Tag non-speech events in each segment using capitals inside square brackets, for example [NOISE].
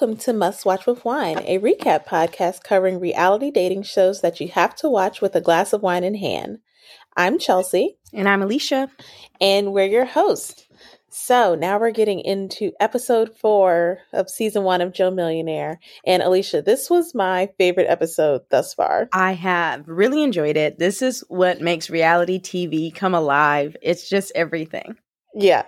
Welcome to Must Watch with Wine, a recap podcast covering reality dating shows that you have to watch with a glass of wine in hand. I'm Chelsea. And I'm Alicia. And we're your hosts. So now we're getting into episode four of season one of Joe Millionaire. And Alicia, this was my favorite episode thus far. I have really enjoyed it. This is what makes reality TV come alive. It's just everything. Yeah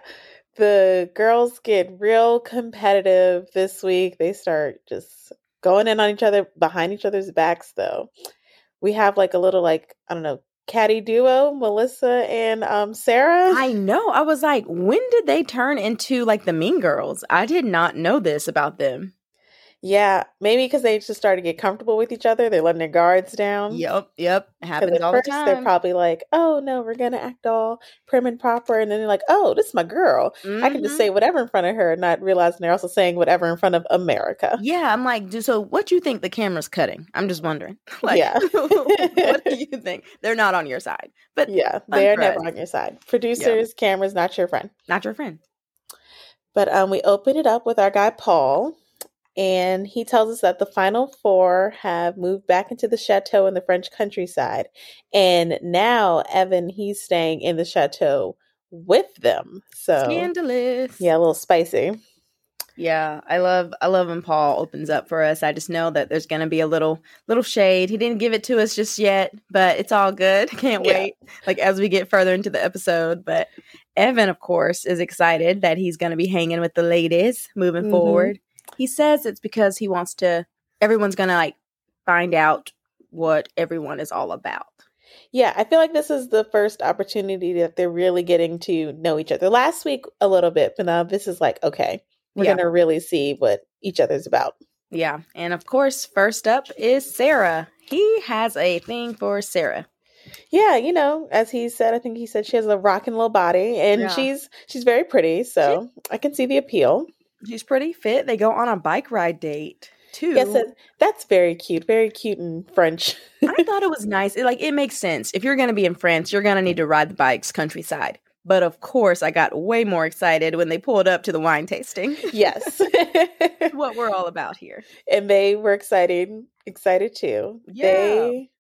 the girls get real competitive this week. They start just going in on each other behind each other's backs though. We have like a little like I don't know, caddy duo, Melissa and um Sarah. I know. I was like, when did they turn into like the mean girls? I did not know this about them. Yeah, maybe because they just started to get comfortable with each other. They're letting their guards down. Yep, yep. Happens all first, the time. They're probably like, "Oh no, we're gonna act all prim and proper," and then they're like, "Oh, this is my girl. Mm-hmm. I can just say mm-hmm. whatever in front of her, not realizing they're also saying whatever in front of America." Yeah, I'm like, so what do you think the camera's cutting? I'm just wondering. [LAUGHS] Like, yeah, [LAUGHS] what do [LAUGHS] you think? They're not on your side, but yeah, they're never on your side. Producers, yeah. cameras, not your friend. Not your friend. But um, we open it up with our guy Paul and he tells us that the final four have moved back into the chateau in the French countryside. And now Evan, he's staying in the chateau with them. So scandalous. Yeah, a little spicy. Yeah, I love I love when Paul opens up for us. I just know that there's gonna be a little little shade. He didn't give it to us just yet, but it's all good. [LAUGHS] Can't yeah. wait. Like as we get further into the episode. But Evan, of course, is excited that he's gonna be hanging with the ladies moving mm-hmm. forward. He says it's because he wants to, everyone's going to like find out what everyone is all about. Yeah, I feel like this is the first opportunity that they're really getting to know each other. Last week, a little bit, but now this is like, okay, we're yeah. going to really see what each other's about. Yeah. And of course, first up is Sarah. He has a thing for Sarah. Yeah, you know, as he said, I think he said she has a rocking little body and yeah. she's she's very pretty, so she, I can see the appeal. She's pretty fit. They go on a bike ride date too. Yes, that's very cute. Very cute in French. I thought it was [LAUGHS] nice. It, like it makes sense. If you're going to be in France, you're going to need to ride the bikes countryside. But of course, I got way more excited when they pulled up to the wine tasting. [LAUGHS] Yes. what we're all about here. And they were excited, excited too. Yeah. They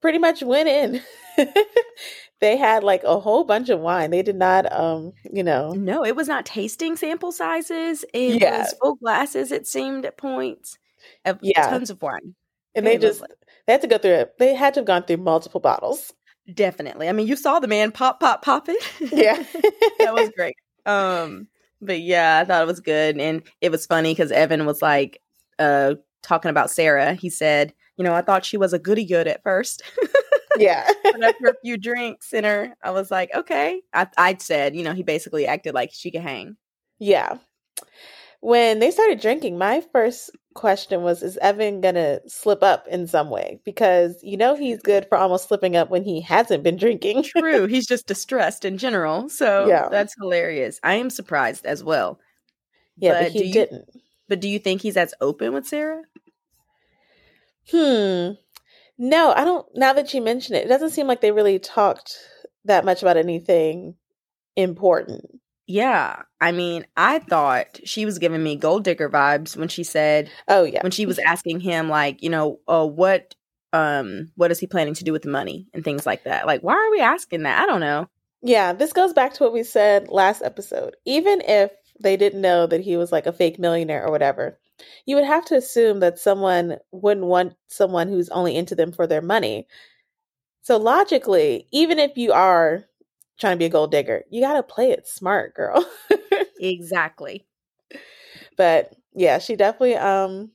pretty much went in [LAUGHS] they had like a whole bunch of wine. They did not, um, you know. No, it was not tasting sample sizes. It yeah. was full glasses. It seemed at points of yeah. tons of wine. And they just they had to go through it. They had to have gone through multiple bottles. Definitely. I mean, you saw the man pop, pop, pop it. Yeah, [LAUGHS] that was great. Um, but yeah, I thought it was good, and it was funny because Evan was like, uh, talking about Sarah. He said, you know, I thought she was a goody good at first. [LAUGHS] Yeah. [LAUGHS] but after a few drinks in her, I was like, okay. I, I said, you know, he basically acted like she could hang. Yeah. When they started drinking, my first question was Is Evan going to slip up in some way? Because you know he's good for almost slipping up when he hasn't been drinking. True. [LAUGHS] He's just distressed in general. So yeah. that's hilarious. I am surprised as well. Yeah, but, but he you, didn't. But do you think he's as open with Sarah? Hmm. No, I don't. Now that you mention it, it doesn't seem like they really talked that much about anything important. Yeah. I mean, I thought she was giving me gold digger vibes when she said, "Oh yeah," when she was asking him like, you know, uh, what um what is he planning to do with the money and things like that. Like, why are we asking that? I don't know. Yeah, this goes back to what we said last episode. Even if they didn't know that he was like a fake millionaire or whatever, you would have to assume that someone wouldn't want someone who's only into them for their money. So logically, even if you are trying to be a gold digger, you got to play it smart, girl. [LAUGHS] exactly. But yeah, she definitely um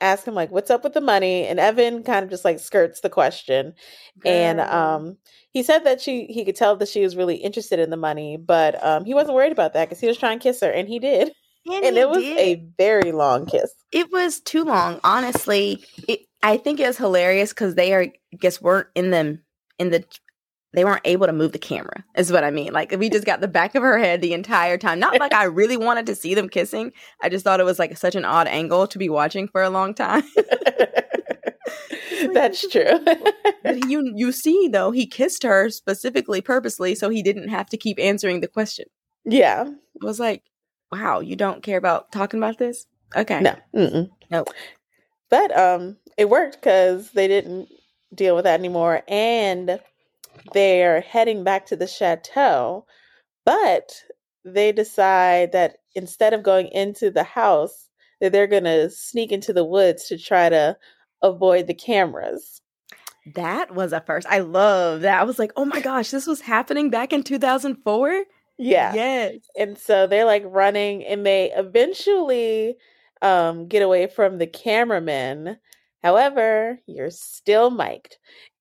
asked him like what's up with the money and Evan kind of just like skirts the question. Girl. And um he said that she he could tell that she was really interested in the money, but um he wasn't worried about that cuz he was trying to kiss her and he did. And, and it was did. a very long kiss. It was too long, honestly. It, I think it was hilarious because they are, I guess, weren't in them in the. They weren't able to move the camera, is what I mean. Like we just got the back of her head the entire time. Not like I really wanted to see them kissing. I just thought it was like such an odd angle to be watching for a long time. [LAUGHS] That's true. but you you see though, he kissed her specifically purposely so he didn't have to keep answering the question. Yeah. Was like, wow, you don't care about talking about this? Okay. No. Mm-mm. Nope. But um, it worked because they didn't deal with that anymore, and they're heading back to the chateau. But they decide that instead of going into the house, that they're gonna sneak into the woods to try to avoid the cameras. That was a first. I love that. I was like, oh my gosh, this was happening back in 2004? Yeah. Yes. And so they're like running and they eventually um get away from the cameramen. However, you're still mic'd.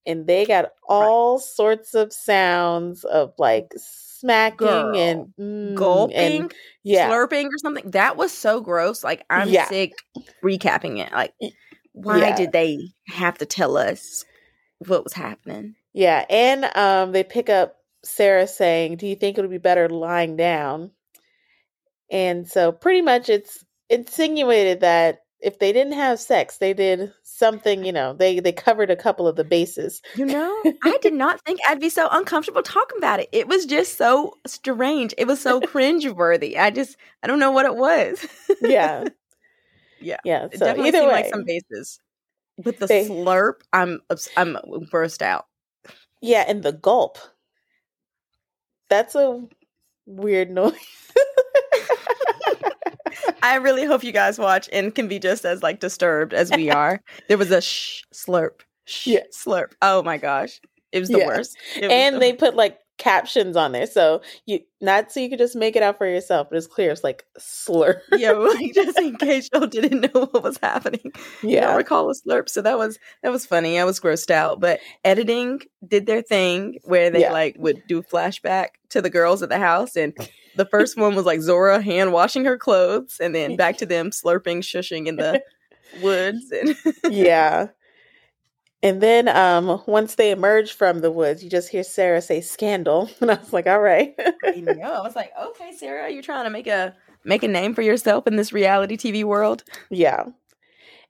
And they got all sorts of sounds of like smacking Girl. and mm, Gulping, and yeah. slurping or something. That was so gross. Like, I'm Yeah. sick recapping it. Like, why yeah. did they have to tell us what was happening? Yeah, and um, they pick up Sarah saying, "Do you think it would be better lying down?" And so, pretty much, it's insinuated that if they didn't have sex, they did something. You [LAUGHS] know, they they covered a couple of the bases. You know, [LAUGHS] I did not think I'd be so uncomfortable talking about it. It was just so strange. It was so cringeworthy. I just, I don't know what it was. Yeah, [LAUGHS] Yeah. yeah. It So definitely either seemed way, like some bases. With the They- slurp, I'm I'm burst out. yeah, and the gulp. That's a weird noise. I really hope you guys watch and can be just as like disturbed as we are. [LAUGHS] there was a shh slurp, shh Yeah. slurp. Oh my gosh, it was the Yeah. worst. Was and the- they put like captions on there, so you not so you could just make it out for yourself, but it's clear. It's like slurp. yeah, like [LAUGHS] just in case y'all didn't know what was happening. Yeah. don't recall a slurp. So that was that was funny. I was grossed out. But editing did their thing where they Yeah. like would do flashback to the girls at the house and the first one was like Zora hand washing her clothes and then back to them [LAUGHS] slurping, shushing in the woods and [LAUGHS] yeah. And then um once they emerge from the woods, you just hear Sarah say scandal. [LAUGHS] And I was like, all right. I know. I was like, okay, Sarah, you're trying to make a make a name for yourself in this reality TV world. yeah.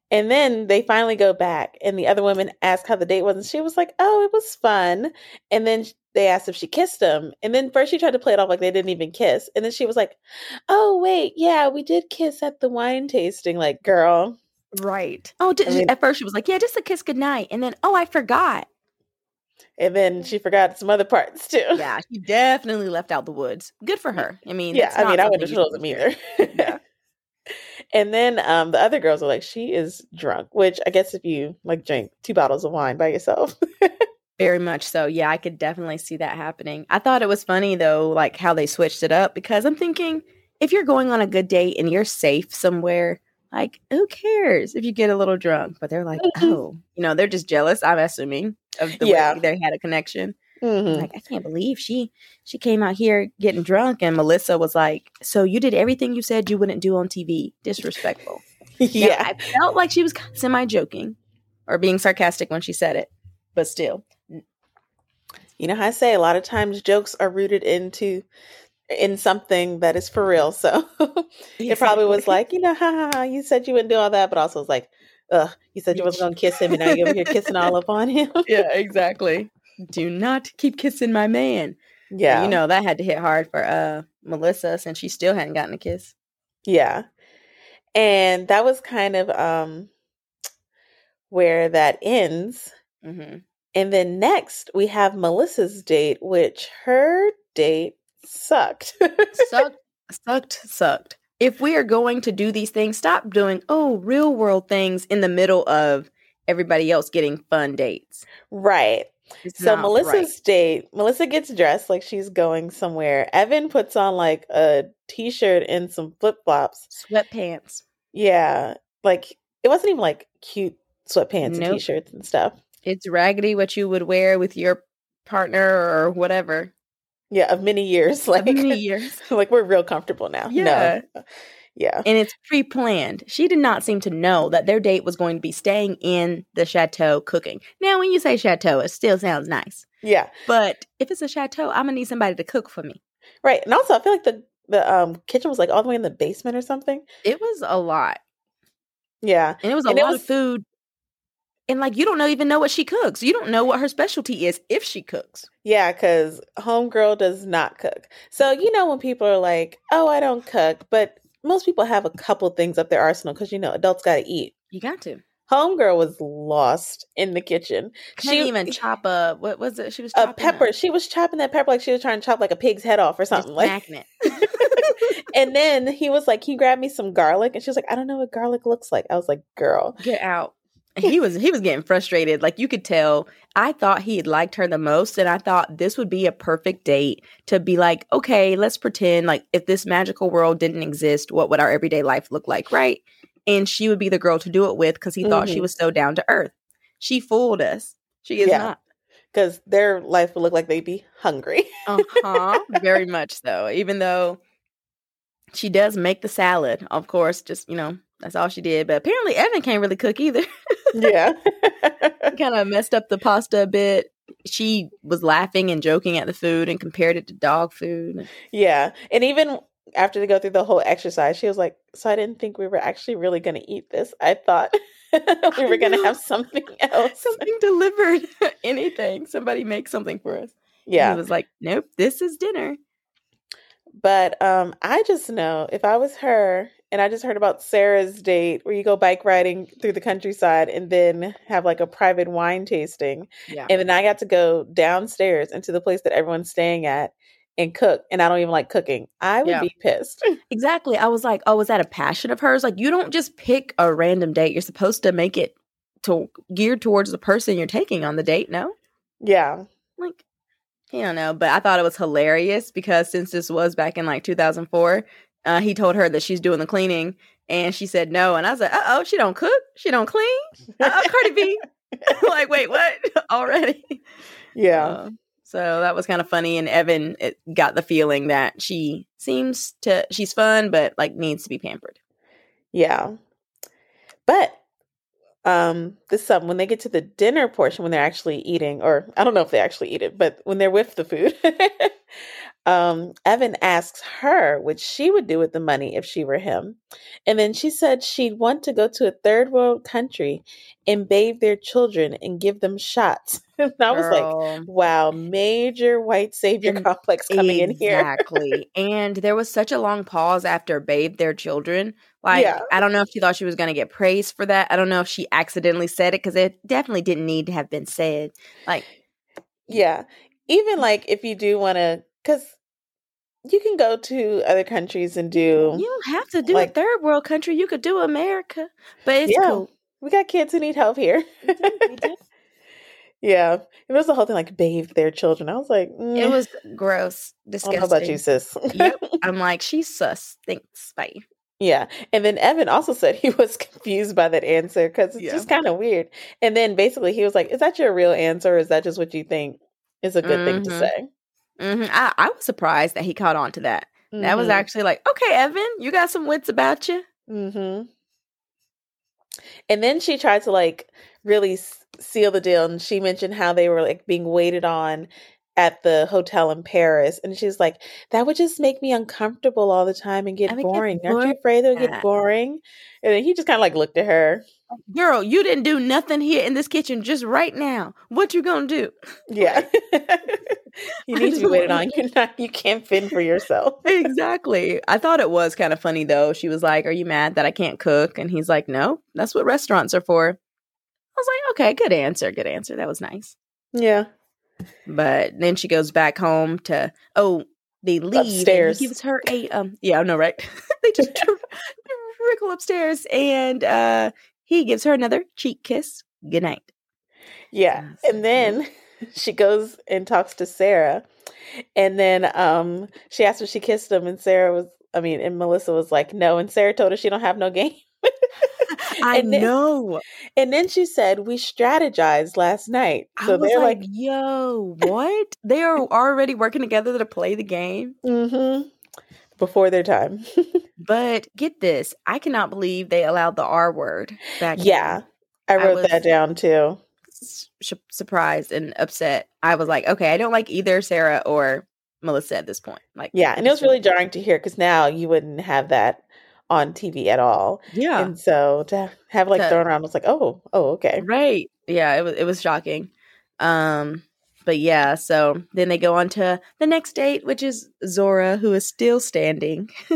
And then they finally go back and the other women ask how the date was and she was like, "Oh, it was fun." And then they asked if she kissed him. And then first she tried to play it off like they didn't even kiss. And then she was like, "Oh, wait, yeah, we did kiss at the wine tasting." Like, girl. Right. Oh, did, I mean- at first she was like, yeah, just a kiss goodnight. And then, oh, I forgot. And then she forgot some other parts too. [LAUGHS] Yeah, she definitely left out the woods. Good for her. I mean, yeah, that's I mean, I wouldn't have something told them either. Yeah. [LAUGHS] and then um, the other girls are like, she is drunk, which I guess if you like drink two bottles of wine by yourself. [LAUGHS] Very much so. Yeah, I could definitely see that happening. I thought it was funny though, like how they switched it up because I'm thinking if you're going on a good date and you're safe somewhere, like who cares if you get a little drunk? But they're like, Mhm. oh, you know, they're just jealous. I'm assuming of the Yeah. way they had a connection. Mhm. Like I can't believe she she came out here getting drunk, and Melissa was like, "So you did everything you said you wouldn't do on TV? Disrespectful." [LAUGHS] Now, yeah. I felt like she was semi joking or being sarcastic when she said it, but still, You know how I say a lot of times jokes are rooted into in something that is for real. So [LAUGHS] it probably was like, you know, ha ha ha, you said you wouldn't do all that, but also was like, ugh, you said you wasn't gonna kiss him and now you're over here kissing all up on him. [LAUGHS] yeah, exactly. Do not keep kissing my man. yeah. you know that had to hit hard for uh Melissa since she still hadn't gotten a kiss. Yeah. And that was kind of um where that ends. hmm And then next we have Melissa's date, which her date sucked. Sucked, [LAUGHS] sucked, sucked. If we are going to do these things, stop doing oh real world things in the middle of everybody else getting fun dates. right. It's So Melissa's right. date, Melissa gets dressed like she's going somewhere. Evan puts on like a t-shirt and some flip-flops. sweatpants. Yeah. Like it wasn't even like cute sweatpants and t-shirts and stuff. It's raggedy what you would wear with your partner or whatever. Yeah, of many years. [LAUGHS] Like many [LAUGHS] years. like we're real comfortable now. Yeah. No. Yeah. and it's pre-planned. She did not seem to know that their date was going to be staying in the chateau cooking. Now, when you say chateau, it still sounds nice. Yeah. But if it's a chateau, I'm gonna need somebody to cook for me. Right. And also I feel like the the um kitchen was like all the way in the basement or something. It was a lot, Yeah. and it was a And lot was- of food. And like you don't know even know what she cooks. You don't know what her specialty is if she cooks. Yeah, because homegirl does not cook. So you know when people are like, "Oh, I don't cook," but most people have a couple things up their arsenal because you know adults got to eat. You got to. Homegirl was lost in the kitchen. She couldn't even [LAUGHS] chop a what was it? She was a pepper. She was chopping that pepper like she was trying to chop like a pig's head off or something. Like, smacking it. [LAUGHS] and then he was like, he grabbed me some garlic, and she was like, I don't know what garlic looks like. I was like, girl, Get out. He was he was getting frustrated. Like you could tell. I thought he had liked her the most, and I thought this would be a perfect date to be like, okay, let's pretend like if this magical world didn't exist, what would our everyday life look like, right? And she would be the girl to do it with because he thought she Mhm. was so down to earth. She fooled us. She is Yeah. not. because their life would look like they'd be hungry. Uh huh. Very [LAUGHS] much so. Even though she does make the salad, of course, just you know that's all she did. But apparently Evan can't really cook either. [LAUGHS] yeah. kind of messed up the pasta a bit. She was laughing and joking at the food and compared it to dog food. yeah. And even after they go through the whole exercise, she was like, So I didn't think we were actually really going to eat this. I thought [LAUGHS] we were going to have something else. Something delivered, [LAUGHS] anything. Somebody make something for us. Yeah. he was like, "Nope, this is dinner." But um, I just know if I was her and I just heard about Sarah's date where you go bike riding through the countryside and then have like a private wine tasting. Yeah, And then I got to go downstairs into the place that everyone's staying at and cook. And I don't even like cooking. I would Yeah. be pissed. [LAUGHS] exactly. I was like, "Oh, is that a passion of hers?" Like, you don't just pick a random date. You're supposed to make it to geared towards the person you're taking on the date. No, yeah. like I don't know, but I thought it was hilarious because since this was back in like 2004, uh, he told her that she's doing the cleaning, and she said no, and I was like, uh oh, she don't cook, she don't clean, uh oh, Cardi B. [LAUGHS] like, wait, what? [LAUGHS] Already? Yeah. Uh, so that was kind of funny, and Evan it got the feeling that she seems to she's fun, but like needs to be pampered. Yeah. But um this um when they get to the dinner portion when they're actually eating or I don't know if they actually eat it, but when they're with the food, [LAUGHS] um Evan asks her what she would do with the money if she were him. And then she said she'd want to go to a third world country and bathe their children and give them shots. [LAUGHS] and I was like, wow, major white savior And- complex coming in here. Exactly. and there was such a long pause after bathe their children. Like, Yeah. I don't know if she thought she was going to get praised for that. I don't know if she accidentally said it because it definitely didn't need to have been said. Like, Yeah. Even like if you do want to, because you can go to other countries and do. you don't have to do Like- a third world country. You could do America, but it's Yeah. cool. We got kids who need help here. We do. [LAUGHS] yeah. It was the whole thing like bathed their children. I was like, mm, It was gross, I don't disgusting. know about you, sis. Yep. [LAUGHS] I'm like, she's sus. Thanks. Bye. yeah. And then Evan also said he was [LAUGHS] confused by that answer because it's Yeah. just kind of weird. And then basically he was like, is that your real answer or is that just what you think is a good thing to Mhm. say? Hmm I, I was surprised that he caught on to that. That was Mhm. actually like, okay, Evan, you got some wits about you. hmm And then she tried to like really s- seal the deal, and she mentioned how they were like being waited on at the hotel in Paris, and she's like, "That would just make me uncomfortable all the time and get would get boring. Aren't you afraid it would get boring?" And then he just kind of like looked at her. Girl, you didn't do nothing here in this kitchen just right now. What you gonna do? Yeah, [LAUGHS] you need to be waited on. You're not. You can't fend for yourself. [LAUGHS] exactly. I thought it was kind of funny though. She was like, "Are you mad that I can't cook?" And he's like, "No, that's what restaurants are for." I was like, "Okay, good answer. Good answer. That was nice." Yeah, But then she goes back home to oh, they leave. and Upstairs. he gives her a um. Yeah, I know, right? [LAUGHS] they just trickle upstairs, and uh, he gives her another cheek kiss. Good night. Yeah. And then [LAUGHS] she goes and talks to Sarah. And then um she asked if she kissed him and Sarah was I mean, and Melissa was like, no. And Sarah told her she don't have no game. [LAUGHS] I [LAUGHS] And then- know. And then she said, We strategized last night. I So was they're like, like, "Yo, what? they are already working together to play the game." mm-hmm. Before their time. [LAUGHS] But get this, I cannot believe they allowed the R word back. yeah. I I wrote was- that down too. s- sh- surprised and upset. I was like, okay, I don't like either Sarah or Melissa at this point. Like, Yeah. And it was really jarring to hear because now you wouldn't have that on TV at all. yeah, And so to have like To- thrown around, I was like, oh, oh, okay. right. Yeah, it was it was shocking. Um, but yeah, so then they go on to the next date, which is Zora, who is still standing. [LAUGHS]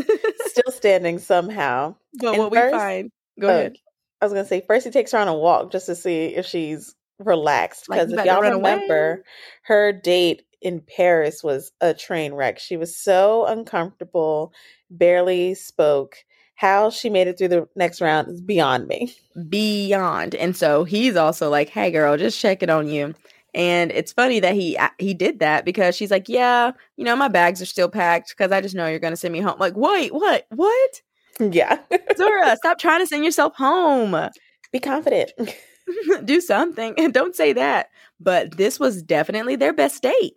Still standing somehow. but And what first- we find, go uh, ahead. I was gonna say first he takes her on a walk just to see if she's relaxed. Because you if y'all run away? remember, her date in Paris was a train wreck. She was so uncomfortable, barely spoke. How she made it through the next round is beyond me. Beyond, and so he's also like, "Hey, girl, just checking on you." And it's funny that he he did that because she's like, "Yeah, you know, my bags are still packed because I just know you're going to send me home." Like, wait, what? What? [LAUGHS] Yeah. Zora, [LAUGHS] stop trying to send yourself home. Be confident. [LAUGHS] Do something and don't say that. But this was definitely their best date.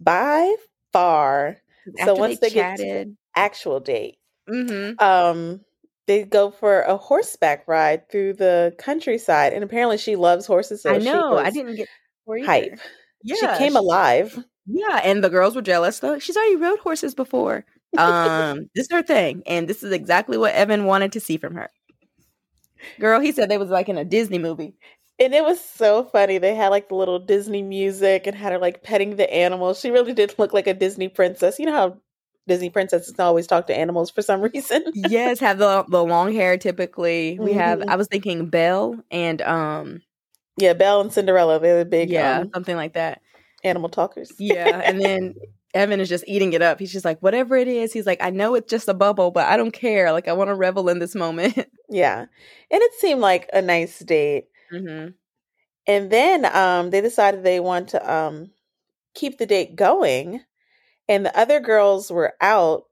By far, After once they get to- chatted, actual date. mm-hmm. Um, they go for a horseback ride through the countryside, and apparently she loves horses. So I know. I didn't get. Hype. Yeah, she came alive. Yeah, and the girls were jealous though. She's already rode horses before. [LAUGHS] Um, this is her thing, and this is exactly what Evan wanted to see from her. Girl, he said they was like in a Disney movie. And it was so funny. They had like the little Disney music and had her like petting the animals. She really did look like a Disney princess. You know how Disney princesses always talk to animals for some [LAUGHS] reason? yes, have the the long hair. Typically, we have. Mhm. I was thinking Belle and um, yeah, Belle and Cinderella, they're the big yeah, um, something like that. animal talkers. Yeah, and [LAUGHS] then Evan is just eating it up. He's just like, whatever it is. He's like, I know it's just a bubble, but I don't care. Like, I want to revel in this moment. [LAUGHS] yeah. And it seemed like a nice date. hmm And then um they decided they want to um keep the date going. And the other girls were out.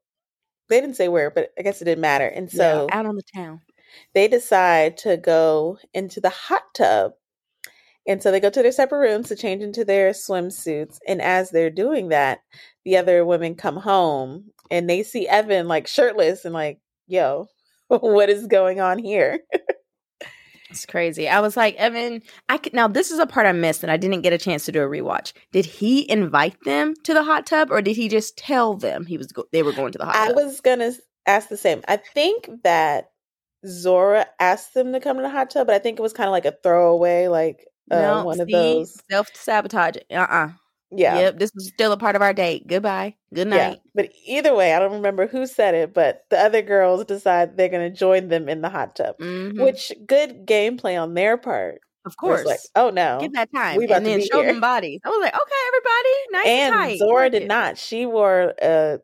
They didn't say where, but I guess it didn't matter. And so yeah, out on the town. they decide to go into the hot tub. And so they go to their separate rooms to change into their swimsuits. And as they're doing that, the other women come home and they see Evan like shirtless and like, yo, [LAUGHS] what is going on here? [LAUGHS] It's crazy. I was like, Evan, I could now this is a part I missed and I didn't get a chance to do a rewatch. Did he invite them to the hot tub or did he just tell them he was go- they were going to the hot I tub? I was gonna ask the same. I think that Zora asked them to come to the hot tub, but I think it was kind of like a throwaway, like uh, no, one of see? those. self sabotage. Uh uh Yeah, Yep, this was still a part of our date. Goodbye. Good yeah. night. But either way, I don't remember who said it, but the other girls decide they're gonna join them in the hot tub, Mhm. which good gameplay on their part. of course. like, oh no, Give that time. we about and to then be show here. them bodies. I was like, okay, everybody, nice and, and tight. Zora did it. not. She wore a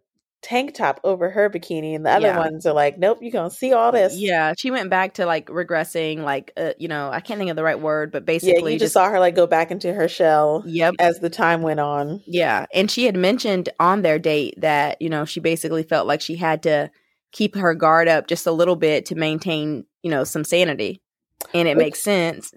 tank top over her bikini, and the other Yeah. ones are like, nope, you gonna see all this. Yeah, she went back to like regressing, like uh, you know, I can't think of the right word, but basically yeah. You just saw her like go back into her shell Yep. as the time went on. Yeah. And she had mentioned on their date that, you know, she basically felt like she had to keep her guard up just a little bit to maintain, you know, some sanity. And it Which- makes sense.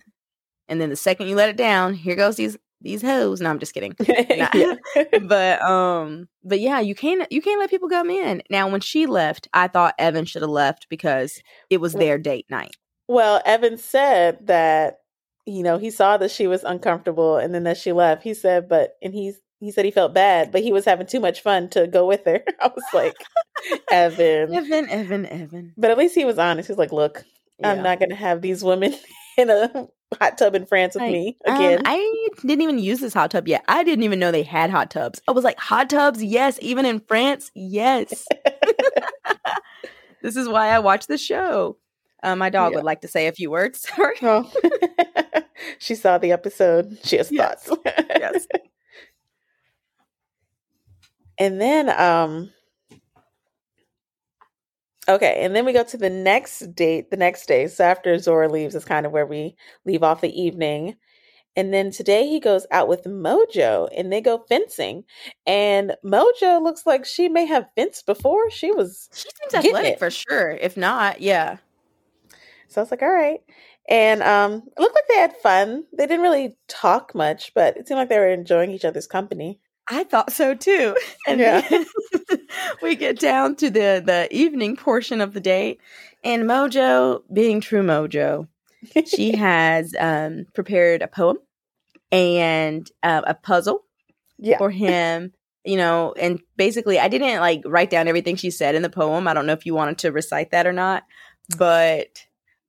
And then the second you let it down, here goes these these hoes. No, I'm just kidding. [LAUGHS] yeah. but um but yeah, you can't you can't let people come in. Now when she left, I thought Evan should have left because it was their date night. Well, Evan said that you know he saw that she was uncomfortable, and then that she left. He said, but and he's he said he felt bad, but he was having too much fun to go with her. [LAUGHS] I was like, [LAUGHS] Evan. Evan, Evan, Evan. But at least he was honest. He was like, look, I'm not going to have these women in a hot tub in France with Like, me Um, again. I didn't even use this hot tub yet. I didn't even know they had hot tubs. I was like, hot tubs, yes. Even in France, yes. [LAUGHS] this is why I watch the show. Uh, my dog Yeah. would like to say a few words. [LAUGHS] Sorry. Oh. [LAUGHS] she saw the episode. She has Yes. thoughts. yes. And then um Okay, and then we go to the next date, the next day. So after Zora leaves is kind of where we leave off the evening. And then today he goes out with Mojo and they go fencing. And Mojo looks like she may have fenced before. She was She seems athletic it. for sure. If not, yeah. so I was like, all right. And um it looked like they had fun. They didn't really talk much, but it seemed like they were enjoying each other's company. I thought so too. [LAUGHS] And Yeah. then [LAUGHS] [LAUGHS] we get down to the the evening portion of the date, and Mojo, being true Mojo, she [LAUGHS] has um, prepared a poem and uh, a puzzle Yeah. for him. You know, and basically, I didn't like write down everything she said in the poem. I don't know if you wanted to recite that or not, but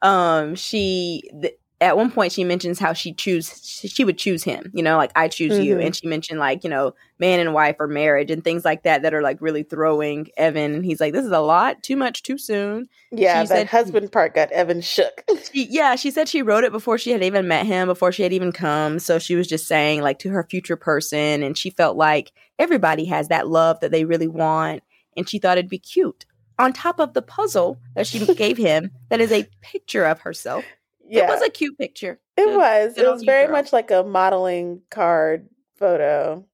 um, she th- at one point she mentions how she choose she would choose him you know like i choose mm-hmm. you and she mentioned like you know man and wife or marriage and things like that that are like really throwing evan. And he's like this is a lot too much too soon. Yeah she that husband part got evan shook. [LAUGHS] She, yeah she said she wrote it before she had even met him before she had even come. So she was just saying like to her future person. And she felt like everybody has that love that they really want. And she thought it'd be cute on top of the puzzle that she gave him that is a picture of herself yeah. It was a cute picture. It good, was. Good it was very girl. much like a modeling card photo.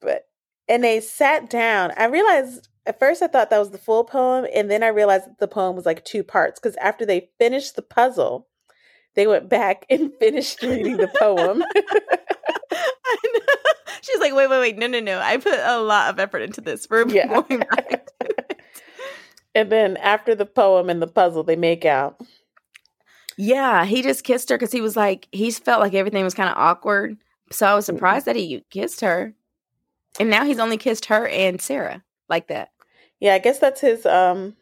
But and they sat down. I realized at first I thought that was the full poem, and then I realized that the poem was like two parts because after they finished the puzzle, they went back [LAUGHS] and finished reading the poem. [LAUGHS] She's like, wait, wait, wait, no, no, no. I put a lot of effort into this. We're [LAUGHS] yeah. going back. and then after the poem and the puzzle, they make out. Yeah, he just kissed her because he was like, he felt like everything was kind of awkward. So I was mm-hmm. surprised that he kissed her. And now he's only kissed her and Sarah like that. Yeah, I guess that's his um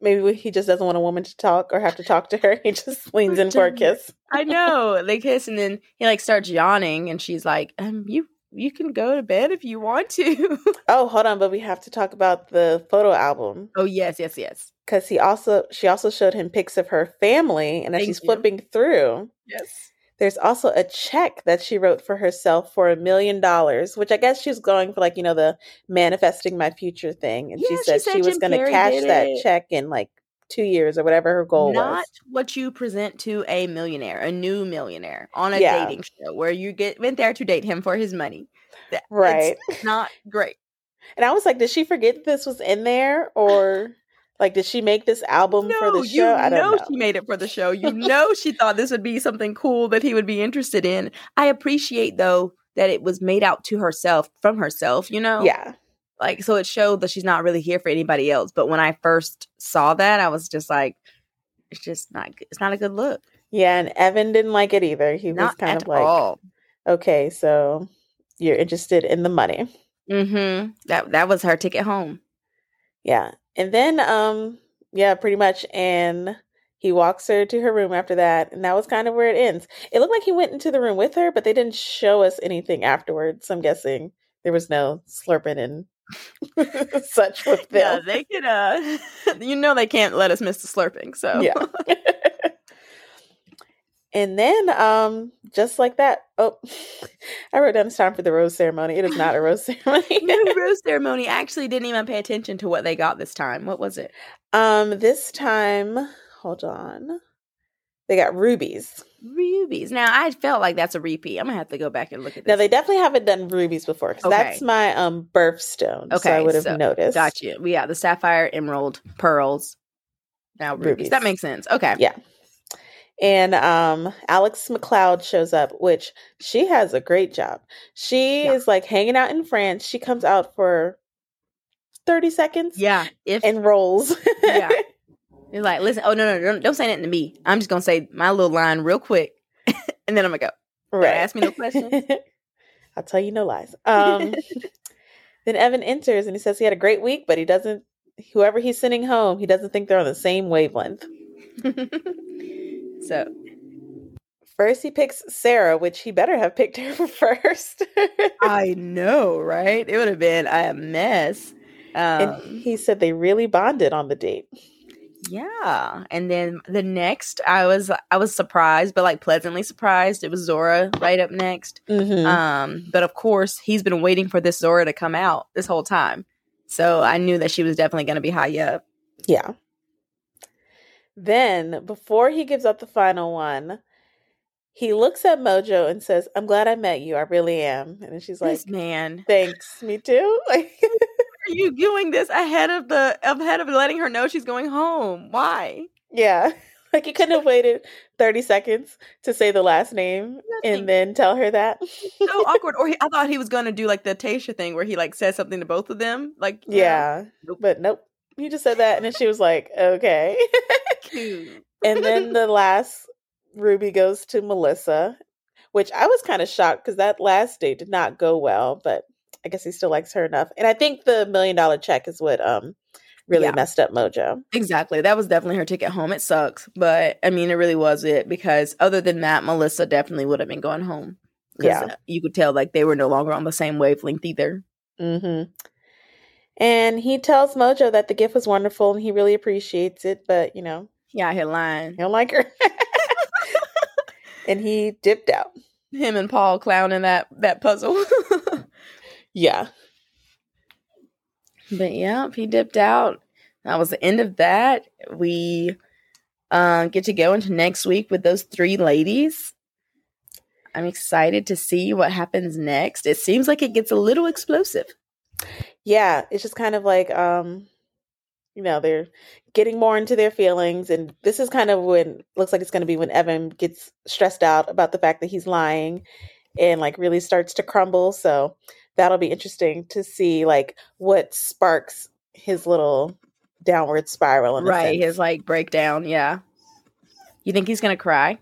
maybe he just doesn't want a woman to talk or have to talk to her. [LAUGHS] He just [LAUGHS] leans in for a kiss. I know. They kiss and then he like starts yawning and she's like, um, you you can go to bed if you want to. oh, hold on, but we have to talk about the photo album. Oh yes, yes, yes. Because he also she also showed him pics of her family, and as Thank she's you. flipping through, yes, there's also a check that she wrote for herself for a million dollars, which I guess she's going for like you know the manifesting my future thing, and yeah, she said she, said she was going to cash that it. check in like two years or whatever her goal Not was. Not what you present to a millionaire, a new millionaire on a yeah. dating show where you get went there to date him for his money. That, right. not great. And I was like, did she forget this was in there or like did she make this album no, for the show? You I don't know, know she made it for the show. You [LAUGHS] know she thought this would be something cool that he would be interested in. I appreciate though that it was made out to herself from herself, you know? Yeah. Like, so it showed that she's not really here for anybody else. But when I first saw that, I was just like, it's just not, it's not a good look. Yeah. And Evan didn't like it either. He not was kind of like, all. okay, so you're interested in the money. Mm-hmm. That, that was her ticket home. Yeah. And then, um, yeah, pretty much. And he walks her to her room after that, and that was kind of where it ends. It looked like he went into the room with her, but they didn't show us anything afterwards. So I'm guessing there was no slurping and [LAUGHS] such with them. Yeah, they could. Uh, [LAUGHS] you know, they can't let us miss the slurping. So yeah. [LAUGHS] and then, um, just like that. Oh, [LAUGHS] I wrote down it's time for the rose ceremony. It is not a rose [LAUGHS] ceremony. no rose [LAUGHS] ceremony. I actually didn't even pay attention to what they got this time. What was it? Um, this time, hold on. They got rubies. Rubies. Now I felt like that's a repeat. I'm gonna have to go back and look at this. Now they definitely haven't done rubies before because okay. that's my um birthstone. Okay, so I would have so, noticed. Got you. We Yeah, the sapphire, emerald, pearls. Now rubies. rubies. That makes sense. Okay. Yeah. And um Alex McLeod shows up, which she has a great job. She yeah. is like hanging out in France. She comes out for 30 seconds. Yeah. If and rolls. yeah. [LAUGHS] You're like, listen, oh no, no, don't, don't say nothing to me. I'm just gonna say my little line real quick, [LAUGHS] and then I'm gonna go. Right. Ask me no questions. [LAUGHS] I'll tell you no lies. Um, then Evan enters and he says he had a great week, but he doesn't. Whoever he's sending home, he doesn't think they're on the same wavelength. So first he picks Sarah, which he better have picked her [LAUGHS] first. I know, right? It would have been a mess. Um, and he said they really bonded on the date. Yeah. And then the next I was I was surprised, but like pleasantly surprised. It was Zora right up next. Mm-hmm. Um, but of course he's been waiting for this Zora to come out this whole time. So I knew that she was definitely gonna be high up. Yeah. Then before he gives up the final one, he looks at Mojo and says, I'm glad I met you. I really am. And she's like, man. Thanks, me too. [LAUGHS] Like are you doing this ahead of the ahead of letting her know she's going home? Why? Yeah. [LAUGHS] Like you couldn't have waited 30 seconds to say the last name Nothing. and then tell her that. so awkward. Or he, I thought he was going to do like the Tayshia thing where he like says something to both of them. Like, yeah. Nope. But nope. You just said that and then she was like, okay. [LAUGHS] and then the last Ruby goes to Melissa, which I was kind of shocked because that last date did not go well, but I guess he still likes her enough. And I think the million dollar check is what um really Yeah. messed up Mojo. Exactly. That was definitely her ticket home. It sucks, but I mean, it really was it because other than that, Melissa definitely would have been going home. Yeah. uh, you could tell like they were no longer on the same wavelength either. hmm And he tells Mojo that the gift was wonderful and he really appreciates it, but you know, Yeah, had lying. he don't like her. [LAUGHS] and he dipped out. Him and Paul clowning that that puzzle. [LAUGHS] Yeah. but yeah, he dipped out. That was the end of that. We uh, get to go into next week with those three ladies. I'm excited to see what happens next. It seems like it gets a little explosive. Yeah. It's just kind of like, um, you know, they're getting more into their feelings. And this is kind of when looks like it's going to be when Evan gets stressed out about the fact that he's lying and like really starts to crumble. So that'll be interesting to see like what sparks his little downward spiral. In right his like breakdown yeah you think he's gonna cry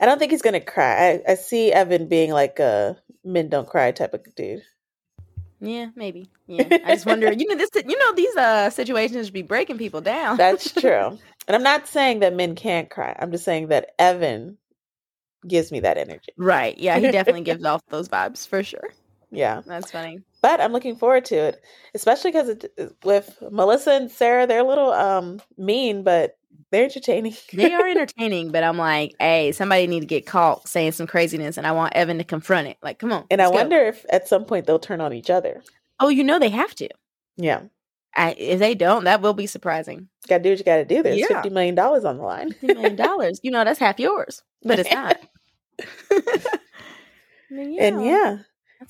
I don't think he's gonna cry. I, I see Evan being like a men don't cry type of dude. Yeah maybe yeah i just wonder [LAUGHS] you know this you know these uh situations be breaking people down That's true. [LAUGHS] and I'm not saying that men can't cry. I'm just saying that Evan gives me that energy. right yeah he definitely [LAUGHS] gives off those vibes for sure Yeah. that's funny But I'm looking forward to it, especially because with Melissa and Sarah, they're a little um mean, but they're entertaining. they are [LAUGHS] entertaining but i'm like hey somebody need to get caught saying some craziness and i want evan to confront it like come on and I go. wonder if at some point they'll turn on each other. oh you know they have to Yeah. I, if they don't that will be surprising Got to do what you got to do. There's Yeah. $50 million on the line. $50 million you know that's half yours but it's not [LAUGHS] [LAUGHS] And yeah,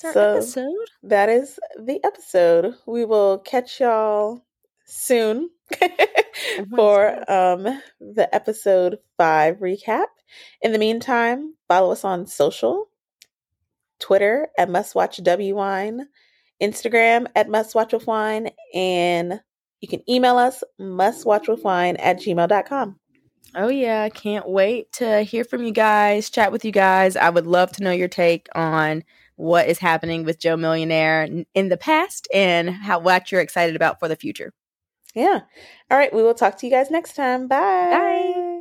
that's our so- episode that is the episode. We will catch y'all soon [LAUGHS] for um the episode 5 recap. In the meantime, follow us on social. Twitter at Must Watch W Wine, Instagram at Must Watch with Wine, and you can email us mustwatchwithwine at gmail.com. Oh yeah, can't wait to hear from you guys, chat with you guys. I would love to know your take on what is happening with Joe Millionaire in the past and how what you're excited about for the future. Yeah. All right. We will talk to you guys next time. Bye. Bye.